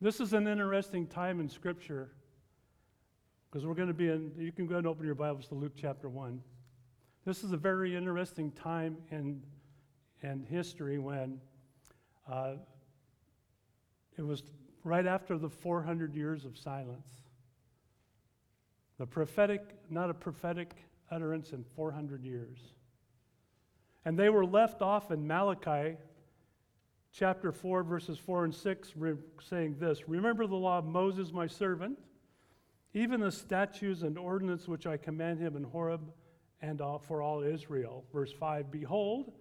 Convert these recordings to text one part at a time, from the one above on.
This is an interesting time in Scripture because we're going to be in, you can go and open your Bibles to Luke chapter 1. This is a very interesting time in, in history when uh, it was right after the 400 years of silence. The prophetic, not a prophetic utterance in 400 years. And they were left off in Malachi chapter 4, verses 4 and 6, re- saying this Remember the law of Moses, my servant, even the statutes and ordinance which I command him in Horeb and all, for all Israel. Verse 5 Behold,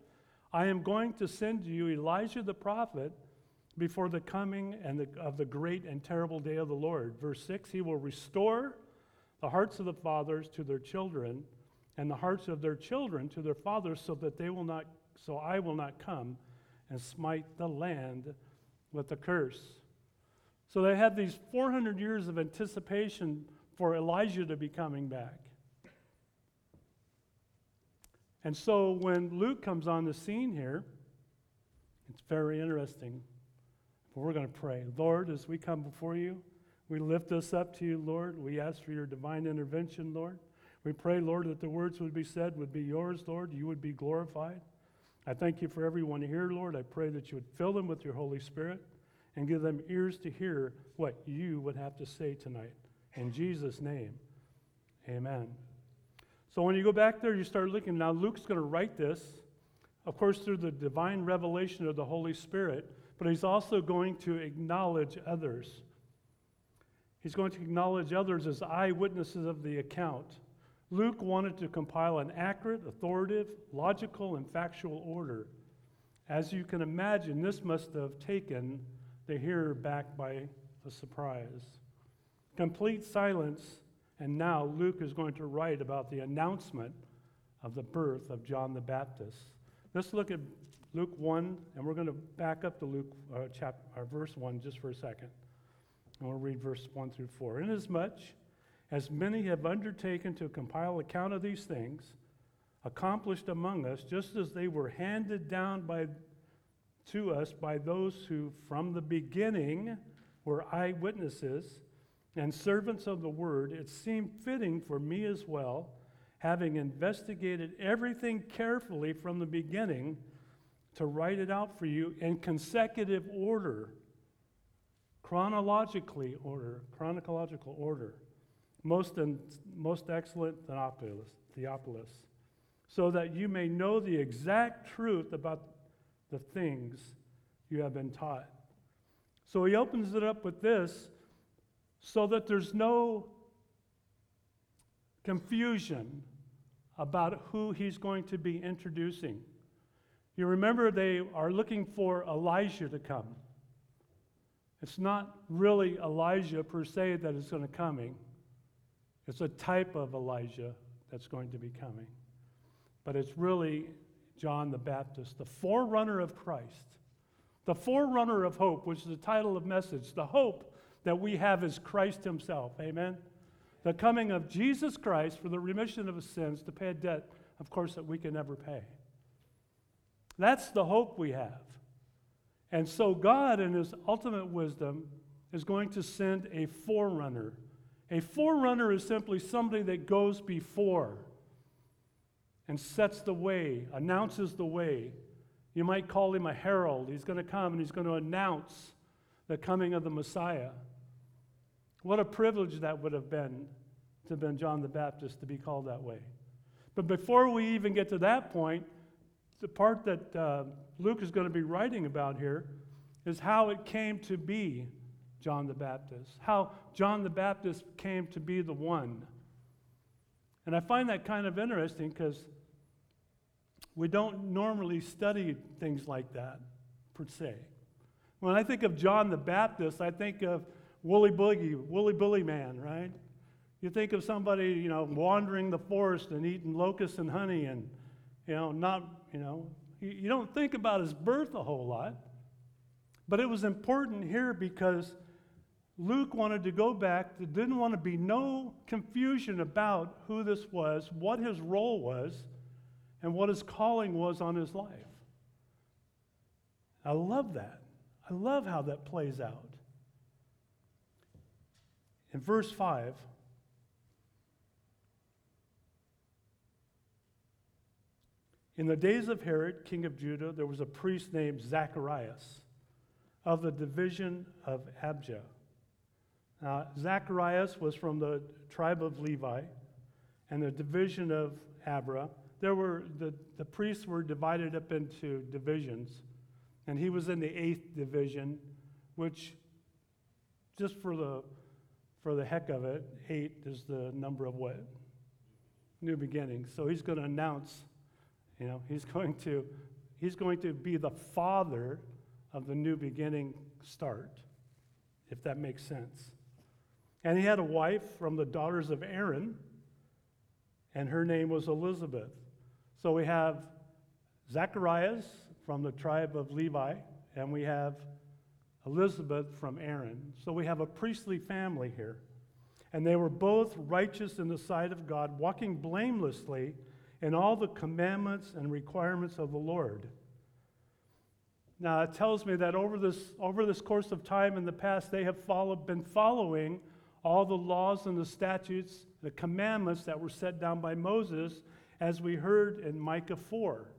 I am going to send to you Elijah the prophet before the coming and the, of the great and terrible day of the Lord. Verse 6 He will restore the hearts of the fathers to their children, and the hearts of their children to their fathers, so that they will not, so I will not come and smite the land with a curse. So they had these 400 years of anticipation for Elijah to be coming back. And so when Luke comes on the scene here, it's very interesting. But we're going to pray. Lord, as we come before you, we lift this up to you, Lord. We ask for your divine intervention, Lord. We pray, Lord, that the words would be said would be yours, Lord. You would be glorified. I thank you for everyone here, Lord. I pray that you would fill them with your Holy Spirit and give them ears to hear what you would have to say tonight. In Jesus' name, amen. So when you go back there, you start looking. Now, Luke's going to write this, of course, through the divine revelation of the Holy Spirit, but he's also going to acknowledge others. He's going to acknowledge others as eyewitnesses of the account. Luke wanted to compile an accurate, authoritative, logical, and factual order. As you can imagine, this must have taken the hearer back by a surprise. Complete silence, and now Luke is going to write about the announcement of the birth of John the Baptist. Let's look at Luke 1, and we're going to back up to Luke uh, chapter, or verse 1 just for a second. And we'll read verse 1 through 4. Inasmuch as many have undertaken to compile account of these things, accomplished among us, just as they were handed down by, to us by those who from the beginning were eyewitnesses and servants of the word, it seemed fitting for me as well, having investigated everything carefully from the beginning, to write it out for you in consecutive order, chronologically order, chronological order most, most excellent Theophilus, so that you may know the exact truth about the things you have been taught. So he opens it up with this so that there's no confusion about who he's going to be introducing. You remember they are looking for Elijah to come. It's not really Elijah per se that is going to coming. It's a type of Elijah that's going to be coming. But it's really John the Baptist, the forerunner of Christ, the forerunner of hope, which is the title of message. The hope that we have is Christ Himself. Amen? The coming of Jesus Christ for the remission of his sins to pay a debt, of course, that we can never pay. That's the hope we have. And so God, in His ultimate wisdom, is going to send a forerunner a forerunner is simply somebody that goes before and sets the way, announces the way. You might call him a herald. He's going to come and he's going to announce the coming of the Messiah. What a privilege that would have been to have been John the Baptist to be called that way. But before we even get to that point, the part that uh, Luke is going to be writing about here is how it came to be John the Baptist, how John the Baptist came to be the one. And I find that kind of interesting because we don't normally study things like that, per se. When I think of John the Baptist, I think of Woolly Boogie, Woolly Billy Man, right? You think of somebody, you know, wandering the forest and eating locusts and honey and, you know, not, you know, you don't think about his birth a whole lot. But it was important here because Luke wanted to go back. There didn't want to be no confusion about who this was, what his role was, and what his calling was on his life. I love that. I love how that plays out. in verse 5, in the days of Herod, king of Judah, there was a priest named Zacharias of the division of Abijah. Now, Zacharias was from the tribe of Levi and the division of Abra. There were, the, the priests were divided up into divisions, and he was in the eighth division, which, just for the, for the heck of it, eight is the number of what? New beginnings. So he's going to announce, you know, he's going to, he's going to be the father of the new beginning start, if that makes sense. And he had a wife from the daughters of Aaron, and her name was Elizabeth. So we have Zacharias from the tribe of Levi, and we have Elizabeth from Aaron. So we have a priestly family here. And they were both righteous in the sight of God, walking blamelessly in all the commandments and requirements of the Lord. Now, it tells me that over this, over this course of time in the past, they have followed, been following all the laws and the statutes, the commandments that were set down by Moses, as we heard in Micah 4.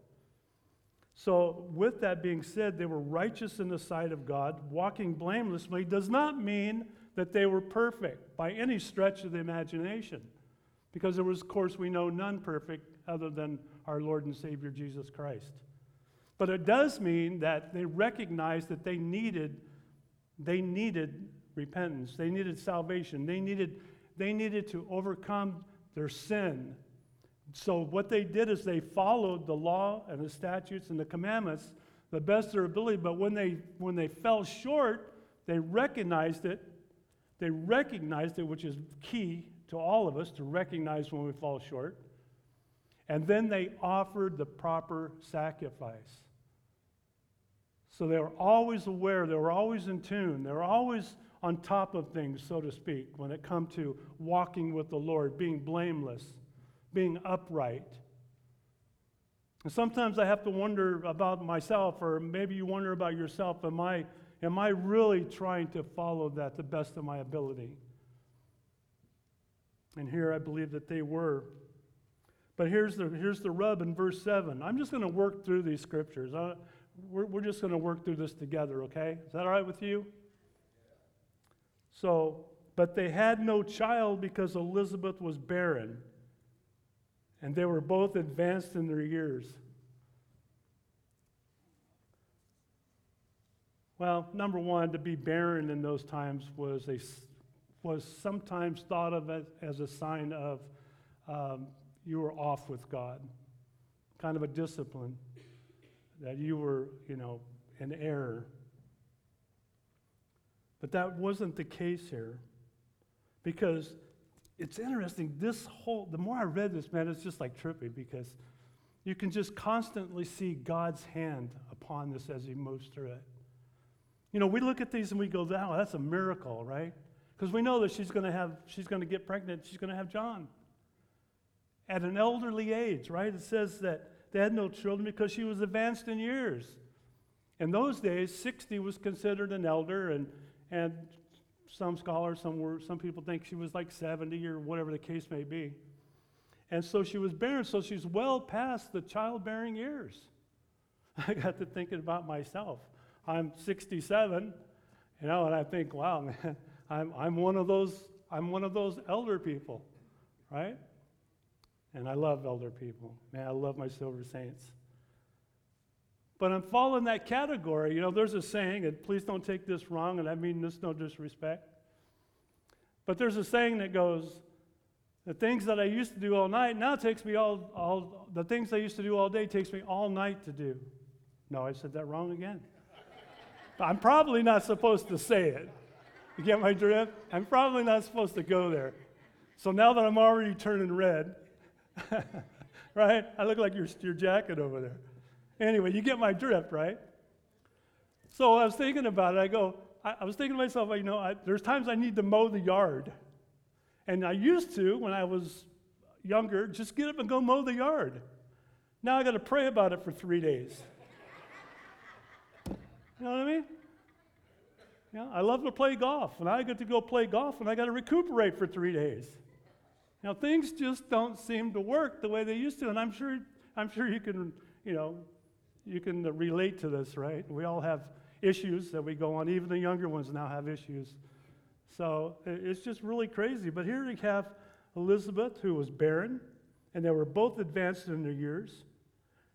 So, with that being said, they were righteous in the sight of God, walking blamelessly, does not mean that they were perfect by any stretch of the imagination. Because there was, of course, we know none perfect other than our Lord and Savior Jesus Christ. But it does mean that they recognized that they needed, they needed repentance. They needed salvation. They needed, they needed to overcome their sin. So what they did is they followed the law and the statutes and the commandments the best of their ability. But when they when they fell short, they recognized it. They recognized it, which is key to all of us to recognize when we fall short. And then they offered the proper sacrifice. So they were always aware, they were always in tune, they were always on top of things, so to speak, when it come to walking with the Lord, being blameless, being upright. And sometimes I have to wonder about myself, or maybe you wonder about yourself. Am I, am I really trying to follow that the best of my ability? And here I believe that they were. But here's the, here's the rub in verse 7. I'm just going to work through these scriptures. I, we're, we're just going to work through this together, okay? Is that all right with you? So, but they had no child because Elizabeth was barren, and they were both advanced in their years. Well, number one, to be barren in those times was, a, was sometimes thought of as, as a sign of um, you were off with God, kind of a discipline that you were, you know, in error. But that wasn't the case here. Because it's interesting, this whole, the more I read this, man, it's just like trippy because you can just constantly see God's hand upon this as he moves through it. You know, we look at these and we go, wow, that's a miracle, right? Because we know that she's going to have, she's going to get pregnant, she's going to have John at an elderly age, right? It says that they had no children because she was advanced in years. In those days, 60 was considered an elder, and, and some scholars, some, were, some people think she was like 70 or whatever the case may be. And so she was barren, so she's well past the childbearing years. I got to thinking about myself. I'm 67, you know, and I think, wow, man, I'm, I'm one of those, I'm one of those elder people, right? And I love elder people. Man, I love my silver saints. But I'm following that category. You know, there's a saying, and please don't take this wrong, and I mean this no disrespect. But there's a saying that goes, the things that I used to do all night now takes me all, all the things I used to do all day takes me all night to do. No, I said that wrong again. I'm probably not supposed to say it. You get my drift? I'm probably not supposed to go there. So now that I'm already turning red, right? I look like your, your jacket over there. Anyway, you get my drift, right? So I was thinking about it. I go, I, I was thinking to myself, you know, I, there's times I need to mow the yard. And I used to, when I was younger, just get up and go mow the yard. Now I got to pray about it for three days. You know what I mean? Yeah, I love to play golf, and I get to go play golf, and I got to recuperate for three days. Now things just don't seem to work the way they used to, and I'm sure I'm sure you can you know you can relate to this, right? We all have issues that we go on. Even the younger ones now have issues. So it's just really crazy. But here we have Elizabeth, who was barren, and they were both advanced in their years.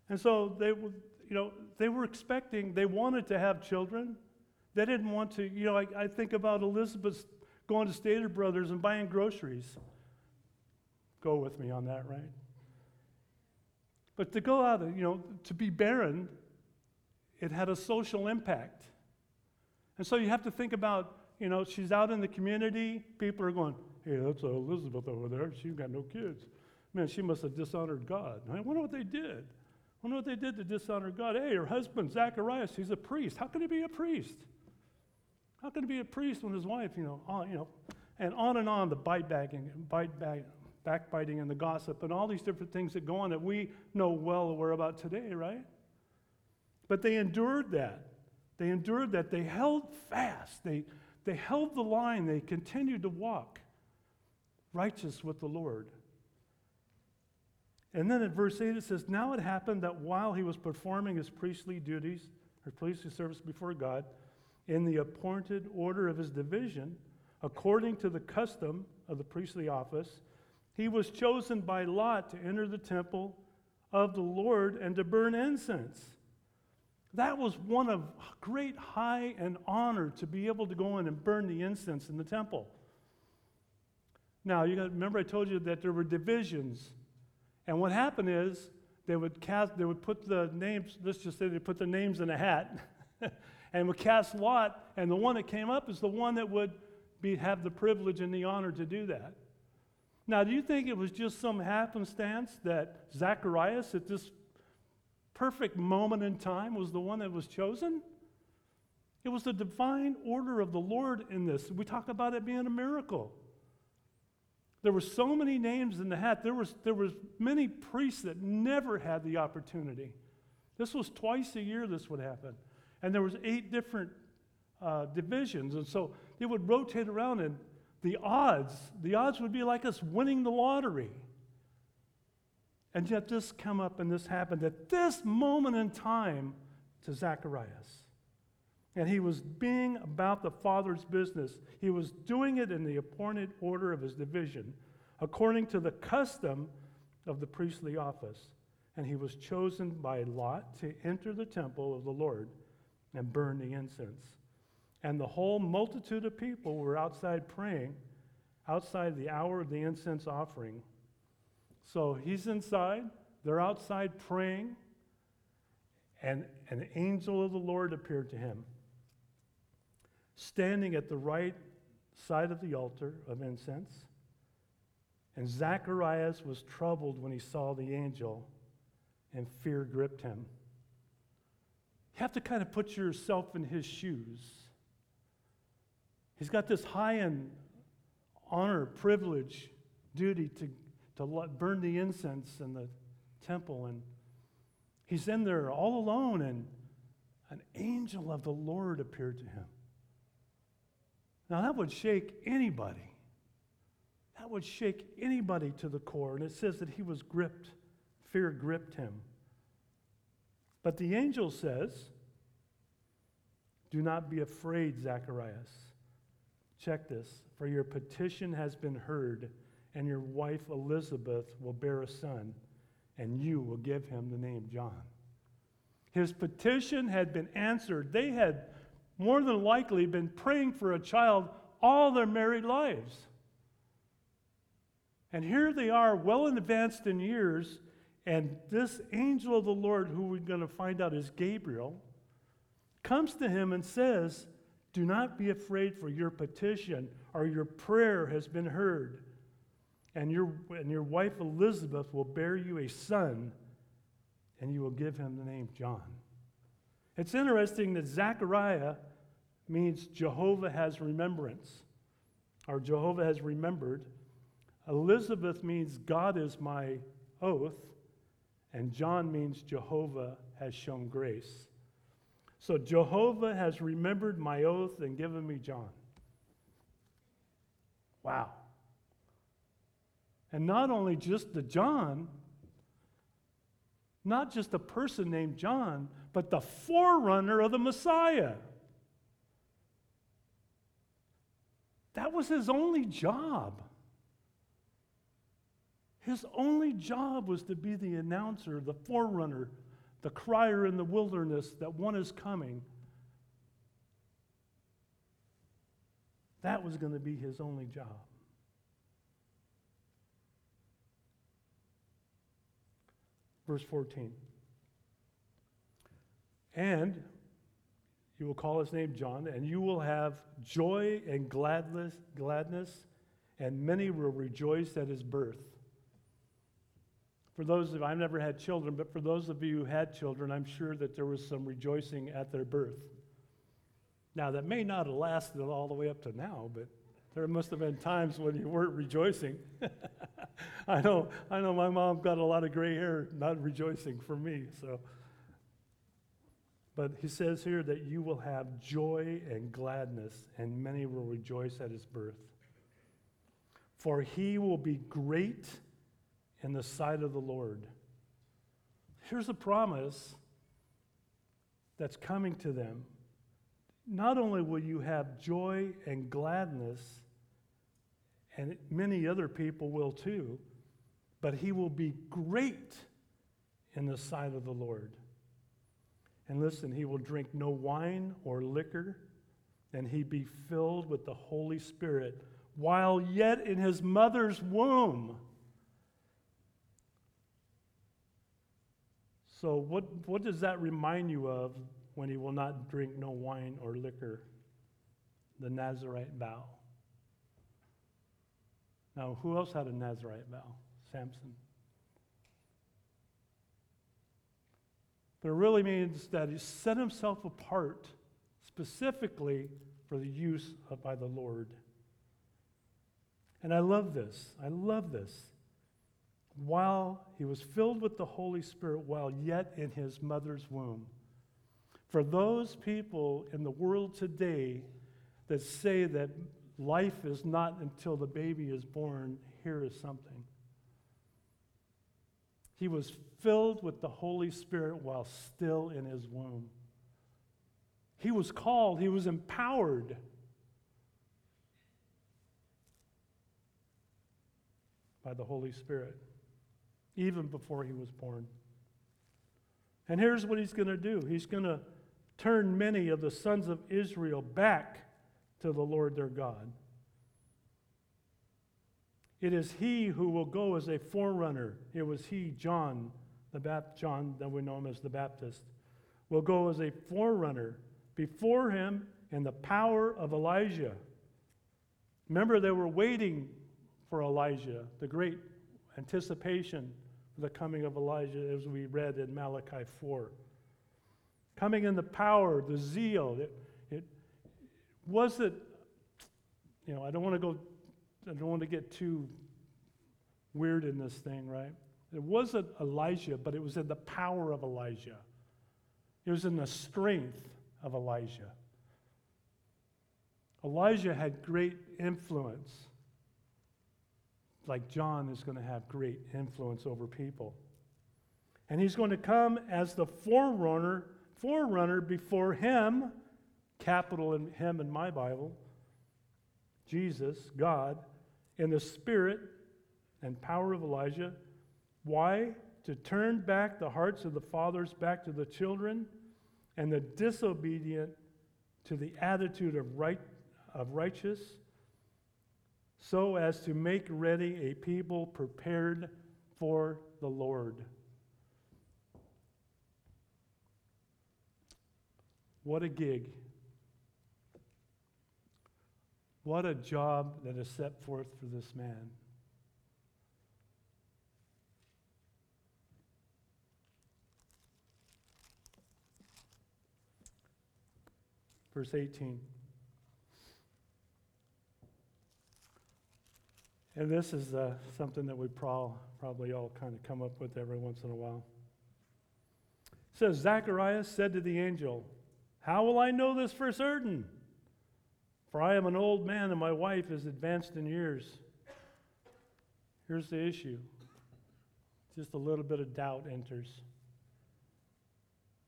And so they, you know, they were expecting, they wanted to have children. They didn't want to, you know, I, I think about Elizabeth going to Stater Brothers and buying groceries. Go with me on that, right? But to go out, you know, to be barren, it had a social impact. And so you have to think about, you know, she's out in the community, people are going, hey, that's Elizabeth over there, she's got no kids. Man, she must have dishonored God. I wonder what they did. I wonder what they did to dishonor God. Hey, her husband, Zacharias, he's a priest. How can he be a priest? How can he be a priest when his wife, you know, on, you know, and on and on, the bite bagging, bite bag, backbiting and the gossip and all these different things that go on that we know well aware about today, right? But they endured that. They endured that. They held fast. They, they held the line. They continued to walk righteous with the Lord. And then at verse 8 it says, Now it happened that while he was performing his priestly duties, or priestly service before God, in the appointed order of his division, according to the custom of the priestly office, he was chosen by Lot to enter the temple of the Lord and to burn incense. That was one of great high and honor to be able to go in and burn the incense in the temple. Now, you got remember I told you that there were divisions. And what happened is they would cast they would put the names, let's just say they put the names in a hat and would cast lot, and the one that came up is the one that would be, have the privilege and the honor to do that. Now, do you think it was just some happenstance that Zacharias at this perfect moment in time was the one that was chosen? It was the divine order of the Lord in this. We talk about it being a miracle. There were so many names in the hat. There was, there was many priests that never had the opportunity. This was twice a year this would happen. And there was eight different uh, divisions. And so they would rotate around and the odds, the odds would be like us winning the lottery. And yet this come up and this happened at this moment in time to Zacharias. And he was being about the Father's business. He was doing it in the appointed order of his division, according to the custom of the priestly office. And he was chosen by Lot to enter the temple of the Lord and burn the incense. And the whole multitude of people were outside praying, outside the hour of the incense offering. So he's inside, they're outside praying, and an angel of the Lord appeared to him, standing at the right side of the altar of incense. And Zacharias was troubled when he saw the angel, and fear gripped him. You have to kind of put yourself in his shoes. He's got this high end honor, privilege, duty to, to burn the incense in the temple. And he's in there all alone, and an angel of the Lord appeared to him. Now, that would shake anybody. That would shake anybody to the core. And it says that he was gripped, fear gripped him. But the angel says, Do not be afraid, Zacharias. Check this. For your petition has been heard, and your wife Elizabeth will bear a son, and you will give him the name John. His petition had been answered. They had more than likely been praying for a child all their married lives. And here they are, well in advanced in years, and this angel of the Lord, who we're going to find out is Gabriel, comes to him and says, do not be afraid, for your petition or your prayer has been heard. And your, and your wife Elizabeth will bear you a son, and you will give him the name John. It's interesting that Zechariah means Jehovah has remembrance, or Jehovah has remembered. Elizabeth means God is my oath, and John means Jehovah has shown grace. So Jehovah has remembered my oath and given me John. Wow. And not only just the John, not just a person named John, but the forerunner of the Messiah. That was his only job. His only job was to be the announcer, the forerunner, the crier in the wilderness that one is coming. That was going to be his only job. Verse 14. And you will call his name John, and you will have joy and gladness, gladness, and many will rejoice at his birth. For those of I've never had children, but for those of you who had children, I'm sure that there was some rejoicing at their birth. Now, that may not have lasted all the way up to now, but there must have been times when you weren't rejoicing. I know, I know my mom got a lot of gray hair not rejoicing for me, so. But he says here that you will have joy and gladness, and many will rejoice at his birth. For he will be great in the sight of the Lord. Here's a promise that's coming to them. Not only will you have joy and gladness, and many other people will too, but he will be great in the sight of the Lord. And listen, he will drink no wine or liquor, and he be filled with the Holy Spirit while yet in his mother's womb. So, what, what does that remind you of when he will not drink no wine or liquor? The Nazarite vow. Now, who else had a Nazarite vow? Samson. But it really means that he set himself apart specifically for the use of, by the Lord. And I love this. I love this. While he was filled with the Holy Spirit while yet in his mother's womb. For those people in the world today that say that life is not until the baby is born, here is something. He was filled with the Holy Spirit while still in his womb. He was called, he was empowered. By the Holy Spirit, even before he was born. And here's what he's going to do he's going to turn many of the sons of Israel back to the Lord their God. It is he who will go as a forerunner. It was he, John, the Baptist, John, that we know him as the Baptist, will go as a forerunner before him in the power of Elijah. Remember, they were waiting for Elijah, the great anticipation for the coming of Elijah, as we read in Malachi 4. Coming in the power, the zeal. It, it wasn't, you know, I don't want to go, I don't want to get too weird in this thing, right? It wasn't Elijah, but it was in the power of Elijah. It was in the strength of Elijah. Elijah had great influence, like John is going to have great influence over people. And he's going to come as the forerunner, forerunner before him, capital in him in my Bible, Jesus, God, in the spirit and power of Elijah why? To turn back the hearts of the fathers back to the children and the disobedient to the attitude of, right, of righteous, so as to make ready a people prepared for the Lord. What a gig. What a job that is set forth for this man. Verse 18. And this is uh, something that we pro- probably all kind of come up with every once in a while. It says, Zacharias said to the angel, How will I know this for certain? For I am an old man and my wife is advanced in years. Here's the issue just a little bit of doubt enters.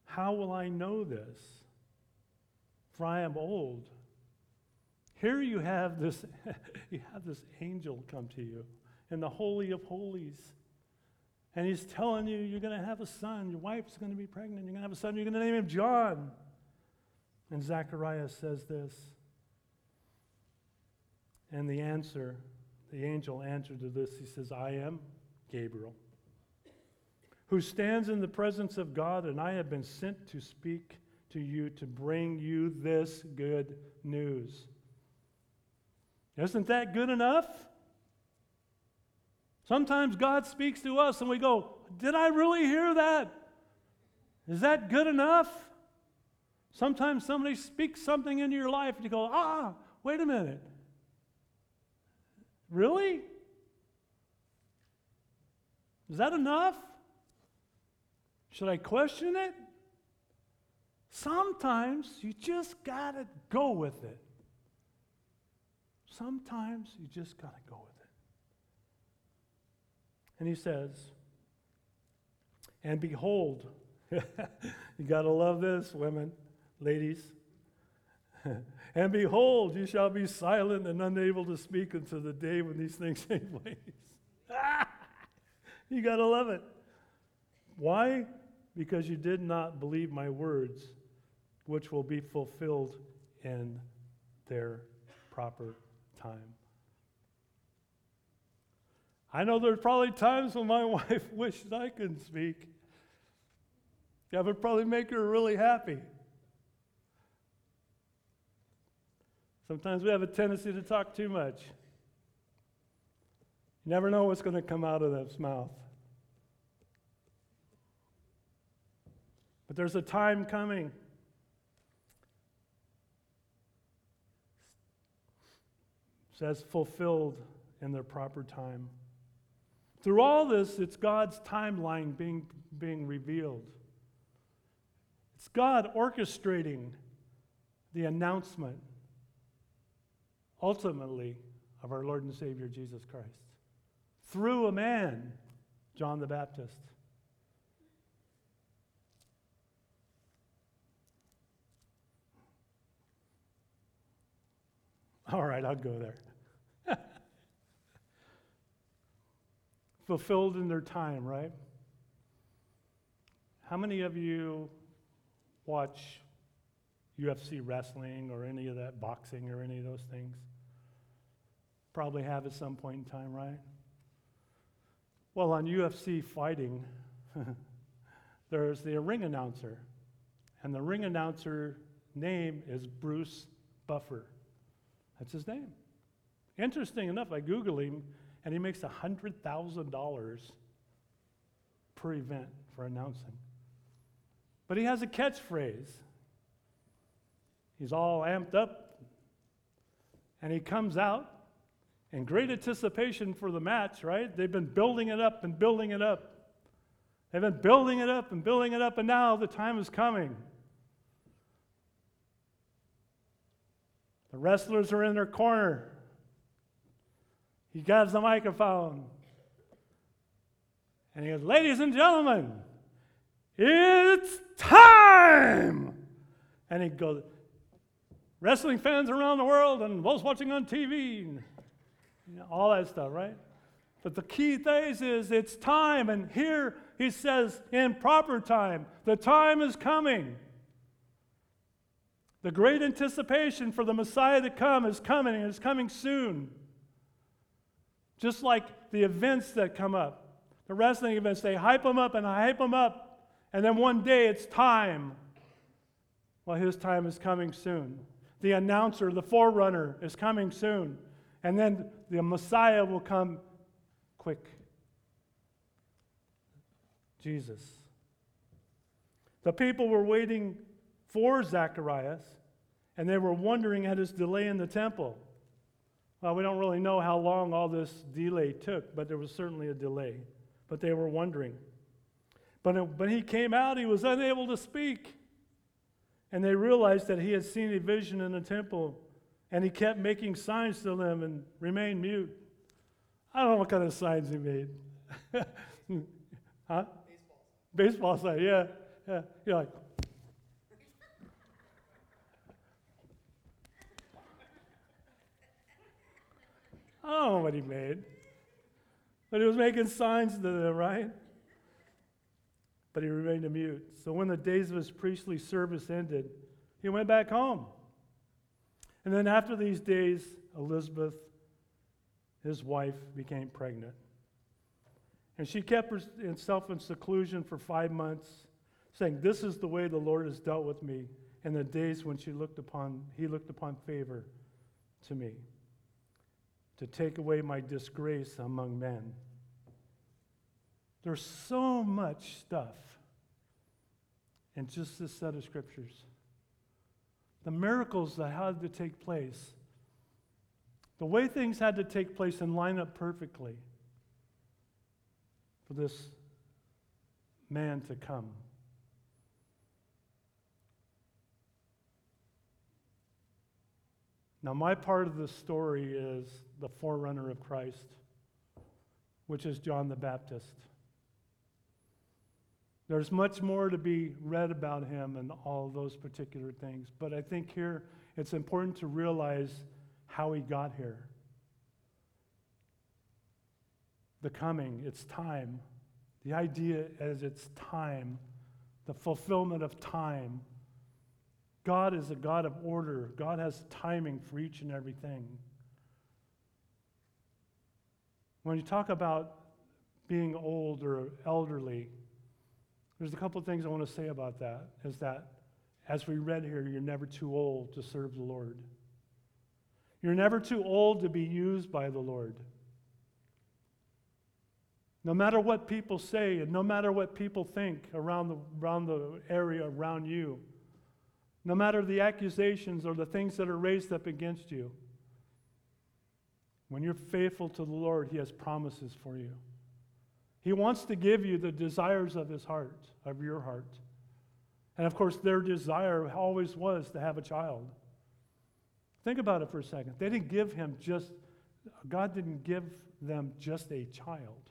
How will I know this? For I am old. Here you have this, you have this angel come to you in the Holy of Holies. And he's telling you you're going to have a son. Your wife's going to be pregnant. You're going to have a son. You're going to name him John. And Zacharias says this. And the answer, the angel answered to this, he says, I am Gabriel, who stands in the presence of God, and I have been sent to speak to you to bring you this good news. Isn't that good enough? Sometimes God speaks to us and we go, Did I really hear that? Is that good enough? Sometimes somebody speaks something into your life and you go, Ah, wait a minute. Really? Is that enough? Should I question it? Sometimes you just got to go with it. Sometimes you just got to go with it. And he says, And behold, you got to love this, women, ladies. and behold, you shall be silent and unable to speak until the day when these things take place. you got to love it. Why? Because you did not believe my words, which will be fulfilled in their proper time. I know there's probably times when my wife wished I could speak. That would probably make her really happy. Sometimes we have a tendency to talk too much. You never know what's going to come out of that mouth. But there's a time coming says fulfilled in their proper time. Through all this, it's God's timeline being, being revealed. It's God orchestrating the announcement, ultimately, of our Lord and Savior Jesus Christ through a man, John the Baptist. All right, I'll go there. Fulfilled in their time, right? How many of you watch UFC wrestling or any of that boxing or any of those things? Probably have at some point in time, right? Well, on UFC fighting, there's the ring announcer, and the ring announcer name is Bruce Buffer. That's his name. Interesting enough, I Googled him, and he makes $100,000 per event for announcing. But he has a catchphrase. He's all amped up, and he comes out in great anticipation for the match, right? They've been building it up and building it up. They've been building it up and building it up, and now the time is coming. The wrestlers are in their corner. He grabs the microphone and he goes, Ladies and gentlemen, it's time! And he goes, Wrestling fans around the world and those watching on TV, and, all that stuff, right? But the key thing is it's time, and here he says, in proper time, the time is coming. The great anticipation for the Messiah to come is coming, and it's coming soon. Just like the events that come up, the wrestling events, they hype them up and hype them up, and then one day it's time. Well, his time is coming soon. The announcer, the forerunner, is coming soon. And then the Messiah will come quick. Jesus. The people were waiting for Zacharias, and they were wondering at his delay in the temple. Well, we don't really know how long all this delay took, but there was certainly a delay. But they were wondering. But when he came out, he was unable to speak. And they realized that he had seen a vision in the temple, and he kept making signs to them and remained mute. I don't know what kind of signs he made. huh? Baseball sign, yeah. Yeah. You're like, I don't know what he made. But he was making signs to them, right? But he remained mute. So when the days of his priestly service ended, he went back home. And then after these days, Elizabeth, his wife, became pregnant. And she kept herself in seclusion for five months, saying, This is the way the Lord has dealt with me in the days when she looked upon, he looked upon favor to me to take away my disgrace among men. There's so much stuff in just this set of scriptures. The miracles that had to take place, the way things had to take place and line up perfectly for this man to come. Now, my part of the story is the forerunner of Christ, which is John the Baptist. There's much more to be read about him and all those particular things, but I think here it's important to realize how he got here. The coming, it's time. The idea is it's time, the fulfillment of time God is a God of order. God has timing for each and everything. When you talk about being old or elderly, there's a couple of things I want to say about that. Is that, as we read here, you're never too old to serve the Lord. You're never too old to be used by the Lord. No matter what people say and no matter what people think around the, around the area around you, no matter the accusations or the things that are raised up against you. When you're faithful to the Lord, He has promises for you. He wants to give you the desires of His heart, of your heart. And of course, their desire always was to have a child. Think about it for a second. They didn't give him just, God didn't give them just a child.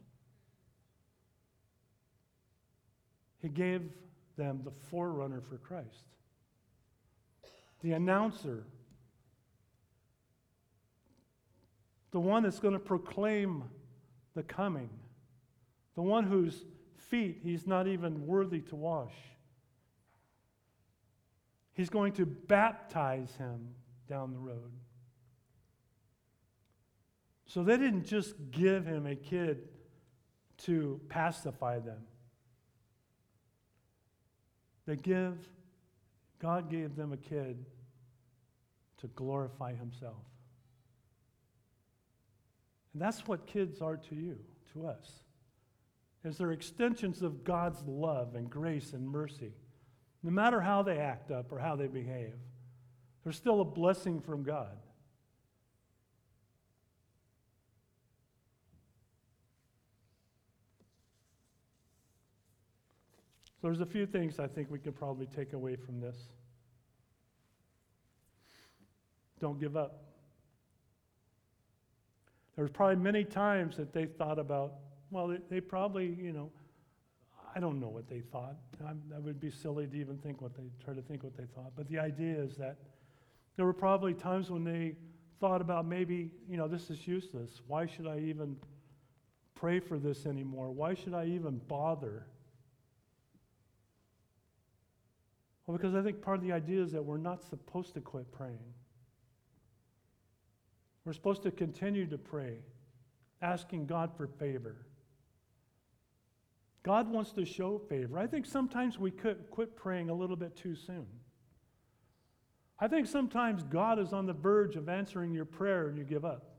He gave them the forerunner for Christ the announcer, the one that's going to proclaim the coming, the one whose feet he's not even worthy to wash. He's going to baptize him down the road. So they didn't just give him a kid to pacify them. They give, God gave them a kid to glorify himself. And that's what kids are to you, to us. Is they're extensions of God's love and grace and mercy. No matter how they act up or how they behave, they're still a blessing from God. So there's a few things I think we can probably take away from this. Don't give up. There's probably many times that they thought about, well, they, they probably, you know, I don't know what they thought. I'm, that would be silly to even think what they try to think what they thought. But the idea is that there were probably times when they thought about maybe, you know, this is useless. Why should I even pray for this anymore? Why should I even bother? Well, because I think part of the idea is that we're not supposed to quit praying. We're supposed to continue to pray, asking God for favor. God wants to show favor. I think sometimes we could quit praying a little bit too soon. I think sometimes God is on the verge of answering your prayer and you give up.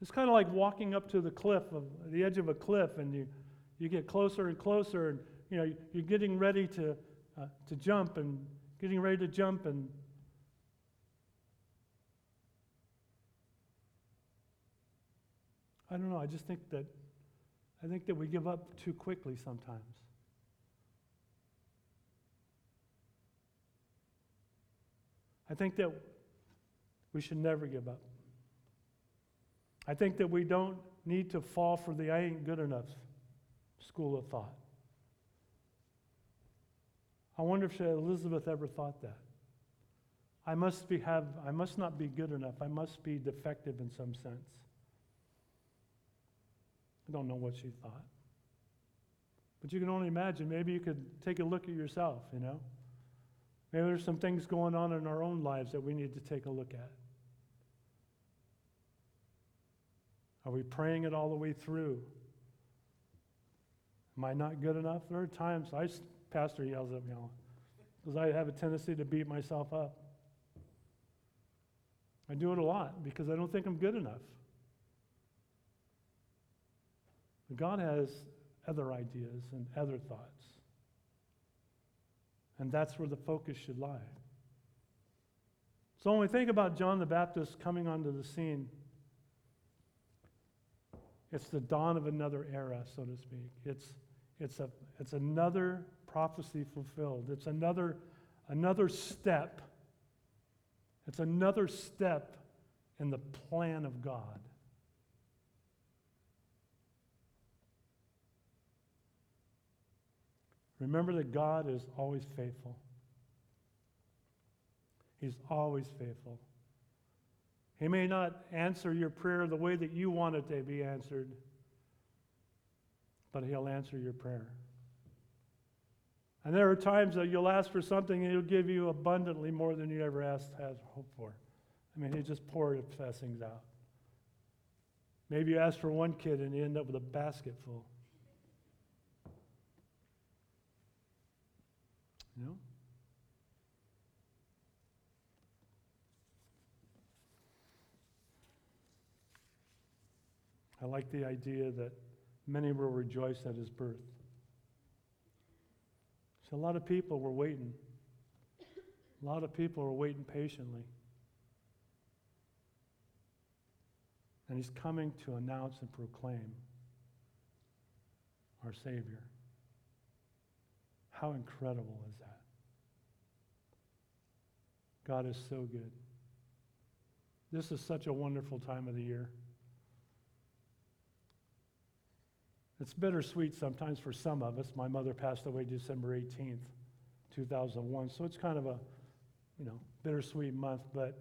It's kind of like walking up to the cliff of the edge of a cliff and you, you get closer and closer and you know you're getting ready to, uh, to jump and getting ready to jump and I don't know. I just think that I think that we give up too quickly sometimes. I think that we should never give up. I think that we don't need to fall for the I ain't good enough school of thought. I wonder if Elizabeth ever thought that. I must be have I must not be good enough. I must be defective in some sense. I don't know what she thought. But you can only imagine. Maybe you could take a look at yourself, you know? Maybe there's some things going on in our own lives that we need to take a look at. Are we praying it all the way through? Am I not good enough? There are times, I, pastor yells at me all, because I have a tendency to beat myself up. I do it a lot because I don't think I'm good enough. But God has other ideas and other thoughts. And that's where the focus should lie. So when we think about John the Baptist coming onto the scene, it's the dawn of another era, so to speak. It's, it's, a, it's another prophecy fulfilled. It's another, another step. It's another step in the plan of God. Remember that God is always faithful. He's always faithful. He may not answer your prayer the way that you want it to be answered, but He'll answer your prayer. And there are times that you'll ask for something and He'll give you abundantly more than you ever asked, has hoped for. I mean, He just poured blessings out. Maybe you ask for one kid and you end up with a basket full. You know? I like the idea that many will rejoice at his birth. So a lot of people were waiting. A lot of people were waiting patiently. And he's coming to announce and proclaim our Savior. How incredible is that? God is so good. This is such a wonderful time of the year. It's bittersweet sometimes for some of us. My mother passed away December 18th, 2001. So it's kind of a, you know, bittersweet month, but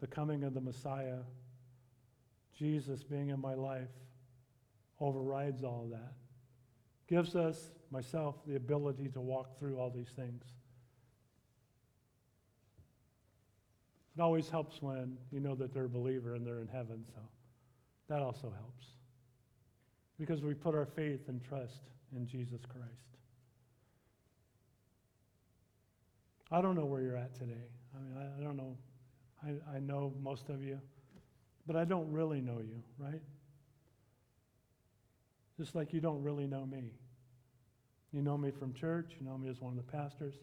the coming of the Messiah, Jesus being in my life, overrides all that. Gives us, myself, the ability to walk through all these things. It always helps when you know that they're a believer and they're in heaven, so that also helps because we put our faith and trust in Jesus Christ. I don't know where you're at today. I mean, I, I don't know. I, I know most of you, but I don't really know you, right? Just like you don't really know me. You know me from church, you know me as one of the pastors.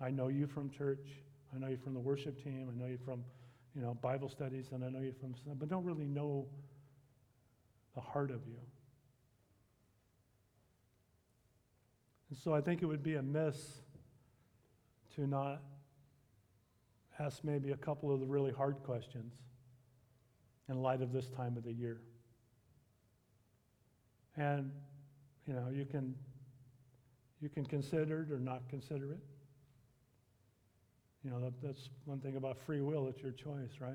I know you from church. I know you from the worship team. I know you from, you know, Bible studies, and I know you from, but don't really know the heart of you. And so I think it would be amiss to not ask maybe a couple of the really hard questions in light of this time of the year. And, you know, you can, you can consider it or not consider it. You know, that, that's one thing about free will, it's your choice, right?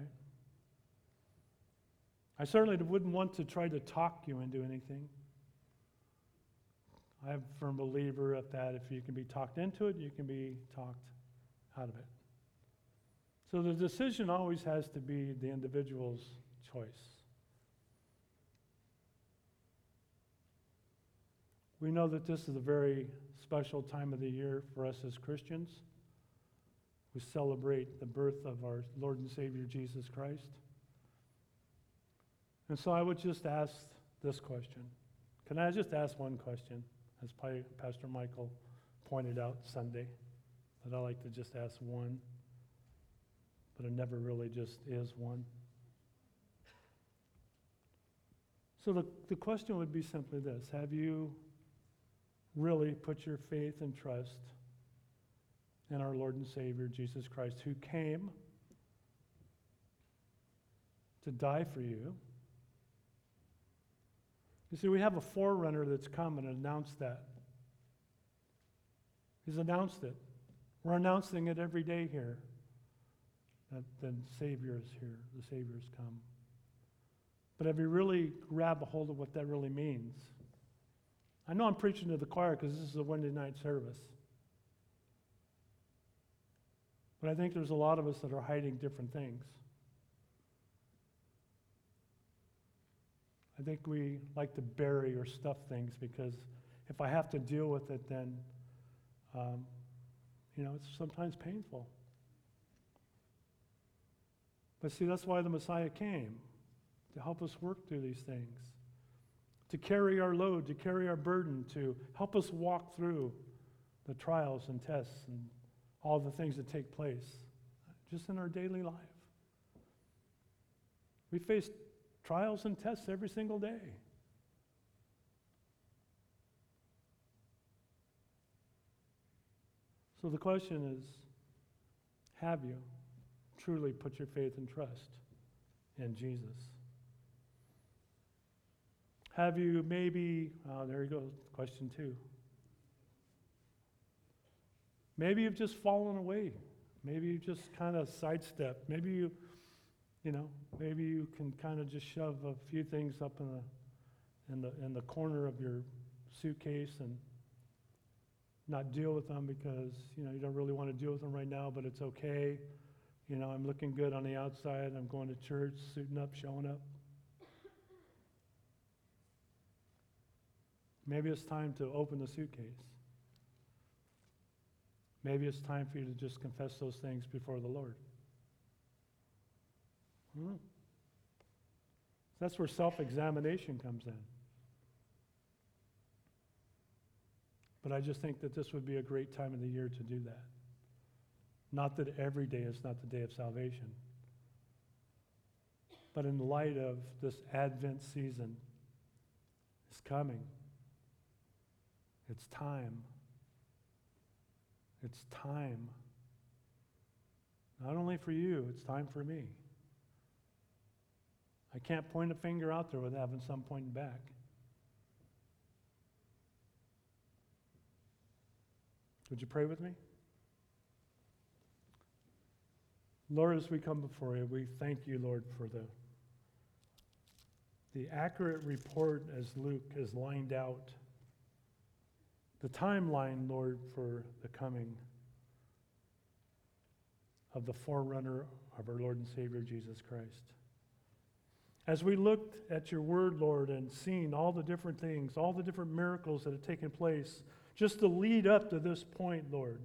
I certainly wouldn't want to try to talk you into anything. I'm a firm believer of that. If you can be talked into it, you can be talked out of it. So the decision always has to be the individual's choice. We know that this is a very special time of the year for us as Christians. We celebrate the birth of our Lord and Savior Jesus Christ. And so I would just ask this question. Can I just ask one question? as Pastor Michael pointed out Sunday, that I like to just ask one, but it never really just is one. So the, the question would be simply this Have you really put your faith and trust in our Lord and Savior, Jesus Christ, who came to die for you. You see, we have a forerunner that's come and announced that. He's announced it. We're announcing it every day here. That the Savior is here. The Savior has come. But if you really grab a hold of what that really means, I know I'm preaching to the choir because this is a Wednesday night service. But I think there's a lot of us that are hiding different things. I think we like to bury or stuff things because if I have to deal with it, then, um, you know, it's sometimes painful. But see, that's why the Messiah came to help us work through these things, to carry our load, to carry our burden, to help us walk through the trials and tests and all the things that take place just in our daily life. We face trials and tests every single day. So the question is have you truly put your faith and trust in Jesus? Have you maybe, oh, there you go, question two. Maybe you've just fallen away. Maybe you just kind of sidestepped. Maybe you, you know, maybe you can kind of just shove a few things up in the, in the, in the corner of your suitcase and not deal with them because, you know, you don't really want to deal with them right now, but it's okay. You know, I'm looking good on the outside. I'm going to church, suiting up, showing up. Maybe it's time to open the suitcase. Maybe it's time for you to just confess those things before the Lord. Hmm. That's where self examination comes in. But I just think that this would be a great time of the year to do that. Not that every day is not the day of salvation. But in light of this Advent season, it's coming. It's time. It's time. Not only for you, it's time for me. I can't point a finger out there without having some pointing back. Would you pray with me? Lord, as we come before you, we thank you, Lord, for the, the accurate report as Luke has lined out the timeline, Lord, for the coming of the forerunner of our Lord and Savior Jesus Christ. As we looked at your word, Lord, and seen all the different things, all the different miracles that have taken place just to lead up to this point, Lord,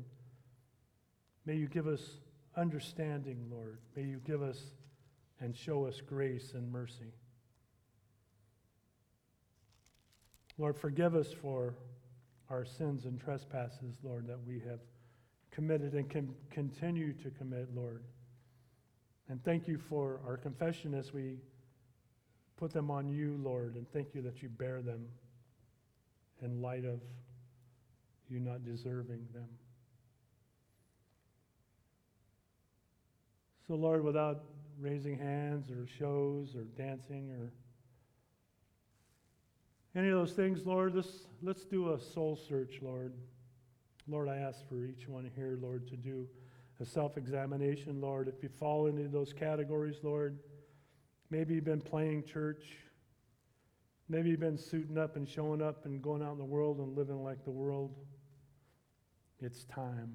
may you give us understanding, Lord. May you give us and show us grace and mercy. Lord, forgive us for our sins and trespasses, Lord, that we have committed and can continue to commit, Lord. And thank you for our confession as we put them on you, Lord, and thank you that you bear them in light of you not deserving them. So, Lord, without raising hands or shows or dancing or any of those things, Lord, let's, let's do a soul search, Lord. Lord, I ask for each one here, Lord, to do a self examination, Lord. If you fall into those categories, Lord, maybe you've been playing church. Maybe you've been suiting up and showing up and going out in the world and living like the world. It's time.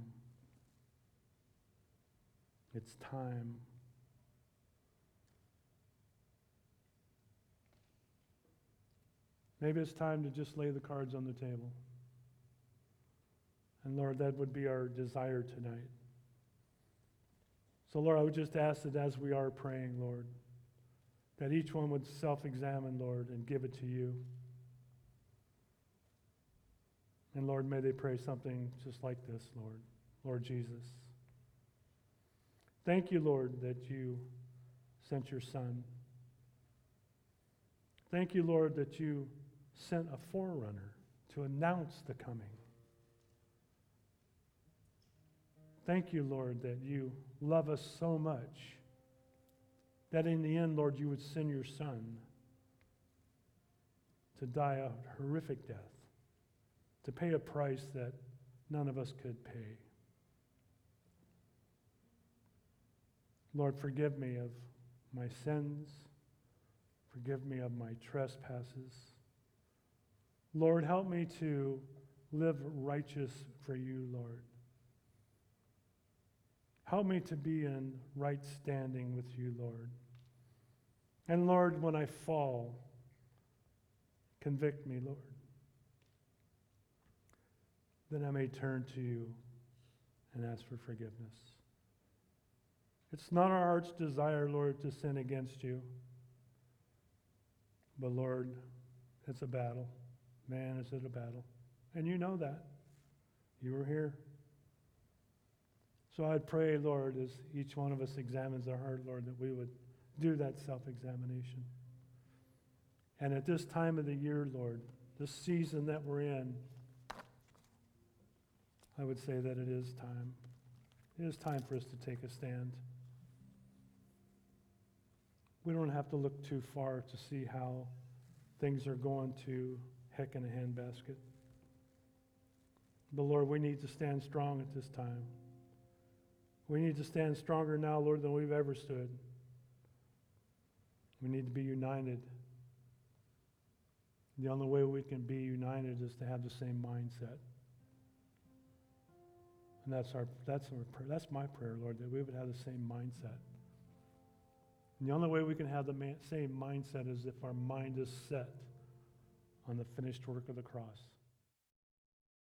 It's time. Maybe it's time to just lay the cards on the table. And Lord, that would be our desire tonight. So, Lord, I would just ask that as we are praying, Lord, that each one would self examine, Lord, and give it to you. And Lord, may they pray something just like this, Lord. Lord Jesus. Thank you, Lord, that you sent your Son. Thank you, Lord, that you sent a forerunner to announce the coming. Thank you, Lord, that you love us so much that in the end, Lord, you would send your Son to die a horrific death, to pay a price that none of us could pay. Lord, forgive me of my sins. Forgive me of my trespasses. Lord, help me to live righteous for you, Lord. Help me to be in right standing with you, Lord. And Lord, when I fall, convict me, Lord. Then I may turn to you and ask for forgiveness. It's not our heart's desire, Lord, to sin against you. But Lord, it's a battle. Man, is it a battle. And you know that. You were here. So I'd pray, Lord, as each one of us examines our heart, Lord, that we would do that self examination. And at this time of the year, Lord, this season that we're in, I would say that it is time. It is time for us to take a stand. We don't have to look too far to see how things are going to heck in a handbasket. But Lord, we need to stand strong at this time. We need to stand stronger now, Lord, than we've ever stood. We need to be united. The only way we can be united is to have the same mindset. And that's our that's our prayer. That's my prayer, Lord, that we would have the same mindset. And the only way we can have the man, same mindset is if our mind is set on the finished work of the cross.